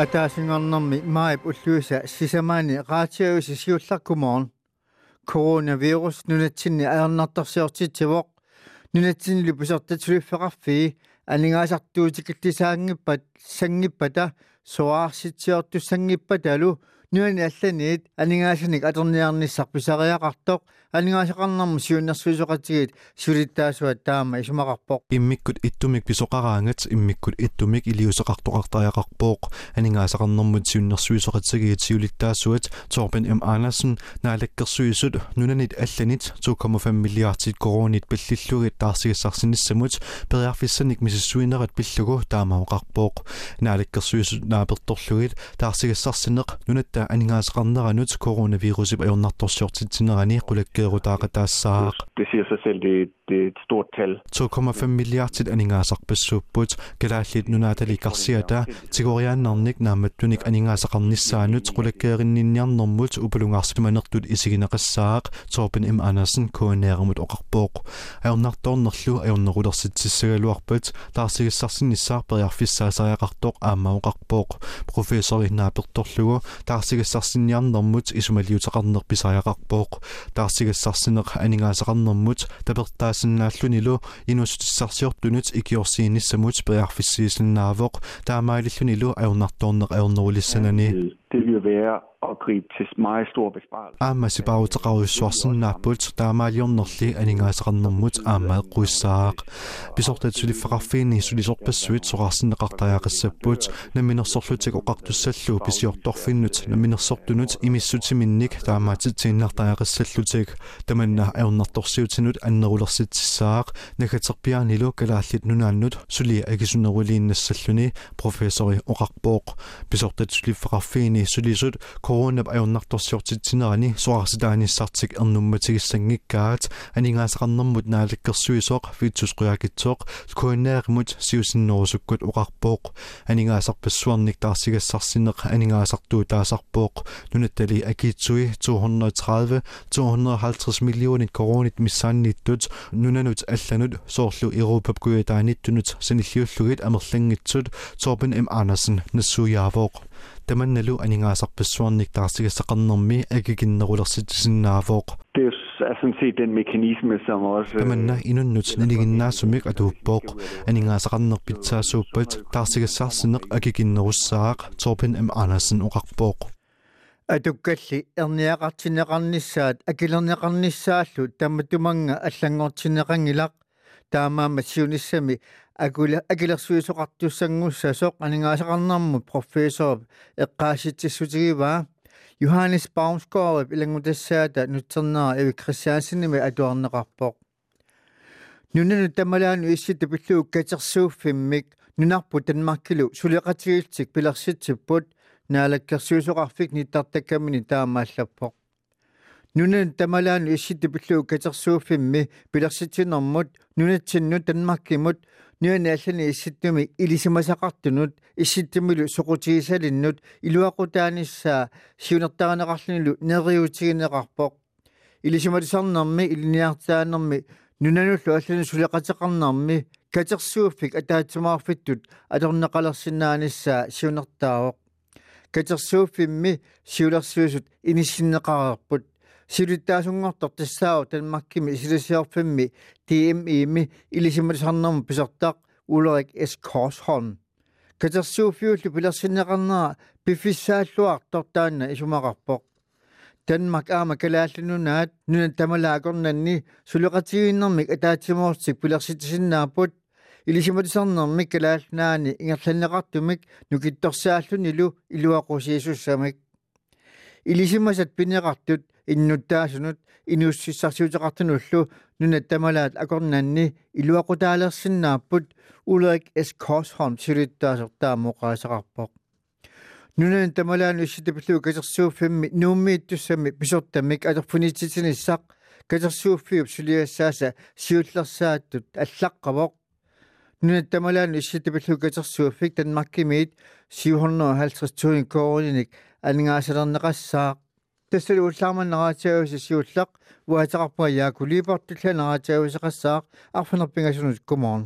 атаасингорнэрми маип уллуиса сисамаани раатиауси сиулларкумоорн коронавирус нунатсинни аернартарсиортитсивоқ нунатсиннили пусертатсулиффеқарфии анингаасартуутикиллисаангиппат сангиппата суаарситсиортуссангиппаталу нуани алланиит анингаасаник атерниарниссар писариақартоқ анингаасақарнарму сиуннэрсуисоқатигит сулиттаасуат таама исумақарпоқ иммиккут иттумик писоқараангат иммиккут иттумик илиусеқартоқартариақарпоқ анингаасақарнэрмут сиуннэрсуисоқатигит сиулиттаасуат торбен м анерсен наалаккерсуисут нунанит алланит 2,5 миллиардит коронит пиллиллугит таарсигиссарсиниссамут периарфиссаник мисиссуинерат пиллугу таамаоқарпоқ наалаккерсуисут нааперторлугит таарсигиссарсинеқ нунатта анингаасақарнеранут коронавирусип аюрнарторсиортитсинерани qulakkeerutaaqataassaaaq det siger sig selv det det er et stort tal 2,5 milliardit aningaasarpassuupput kalaallit nunaatalikarsiata tigoriaannarnik naammattunik aningaasaqarnissaanut qulakkeerinninniarnermut upalungaarsimanertut isigineqassaaq torben m andersen kooneerimut oqarpooq ajornartoornerlu ajornerulersitsissagaluarpat taarsigissarsinnissaar periarfissaasariaqartoq aammaoqarpooq professori naapertorlugu taarsigissarsinniarnermut isumaliutaqarnerpisariaqarpooq taarsigissarsineq aningaasaqarnermut tapertaas таасиннааллунилу инусутиссарсиортунут икиорсиинissамут периарфиссиисиннаавоқ таамаалиллунилу ajornartoorneq ajornerulissанани det vil være at gribe til meget store besparelser. Amma Sibautaqawi Sorsennapput taamaaliornerli aningaasaqarnermut aama eqquissaaq pisortat suliffararfiini sulisorpassuit soqarsinneqartariaqassapput namminersorlutik oqartussallu pisiortorfinnut namminersortunut imissutimminnik taamaatitsiinnertariaqassallutik tamanna aornertorsiutinut annerulersitsissaaq nagaterpianilu kalaallit nunaannut suli akisuneruliinnassalluni professori oqarpooq pisortat suliffararfiini ni sulisut corona ajornartorsiortitsinерани суарситааниссартик эрнумматигиссангиккаат анингаасақарнэрмут наалаккерсуисоқ фитсусқуякитсоқ куиннааримут сиусиннерусуккут оқарпооқ анингаасарпассуарник таарсигассарсинеқ анингаасартуу таасарпооқ нунаттали акиитсуи 230 250 миллионит коронит миссаанниттут нунанут алланут соорлу европа куятааниттунут саниллиуллугит амерлангитсут торбен м анерсен нассуяавооқ таманналу анингаасарпассуарник таарсигассақарнэрми агигиннерулерситсиннаавооқ det er sådan set den mekanisme som også tamanna inunnut niliginnaasumik atuuppoq aningaasaqarnerpitsaasuuppat taarsigassarsineq agiginnerussaaq torpen am andersen oqarpoq atukkalli erniaqartineqarnissaat akilerneqarnissaallu tammatumanga аллангортинеқангилақ таамаама сиунissami Акула акилерсуисоқартуссангуссасоқ анингаасақарнармут профессор эққааситсиссутигиваа Johannes Baumsgaard илангутассаата нутсернера эви криссиансиними атуарнеқарпоқ нунну тамалаanu иссита пиллуу катерсууффиммик нунарпу танмаркилу сулеқатигилтик пилерситсиппут. Наалаккерсуисоқарфик ниттартаккамини таамааллаппоқ. Нунан тамалаanu иссита пиллуу катерсууффимми пилерситсинэрмут. Нунатсинну танмаркимут нуани аллани исситтуми илисимасақартунут исситтумилу соқутигисалиннут илуақутааниссаа сиунертаранеқарлунилу нериутигинеқарпоқ. Илисималисарнэрми илниартаанерми нунануллу аллани сулеқатеқарнарми катерсууффик атаатсумаарфиттут аторнеқалерсинааниссаа сиунертаавоқ катерсууффимми сиулерсуусут иниссиннеқарерпут силуттаасунгортор тассаау танмаккими исилисиорфимми тим иими илисималисарнэрму писертаақ улерик эс корсholm катерсууфиуллу пилерсиннеқарнера пиффиссааллуартор таанна исумақарпоқ Danmark аама калааллунунаат нуна тамалаакорнанни сулеқатигиннэрмик атаатсимоорсик пилерситисиннаапут илисиматисарнэрмик калаалнаани ингерланнеқартумик нукитторсааллунилу илуақусиисуссамик илисимасат пинеқартут иннуттаасунут инуссиссарсиутеқартануллу нуна тамалаат акорнанни илуақутаалерсиннааппут улерик эс косхом силиттаасертаа моқаасақарпоқ нунан тамалаану исситапиллуу касерсууффимми нууммииттуссами писортаммик алерфунитситиниссақ касерсууффиуп сулиассааса сиуллерсааттут аллаққавоқ нунан тамалаану исситапиллуу касерсууффик танмаккимиит 750 туин коорниник анингаасалернеқассаақ тассали уллааманнараатиагуси сиуллақ уатеқарпа яакулипартулла нараатиагусеқассаақ арфанерпингасунут куморн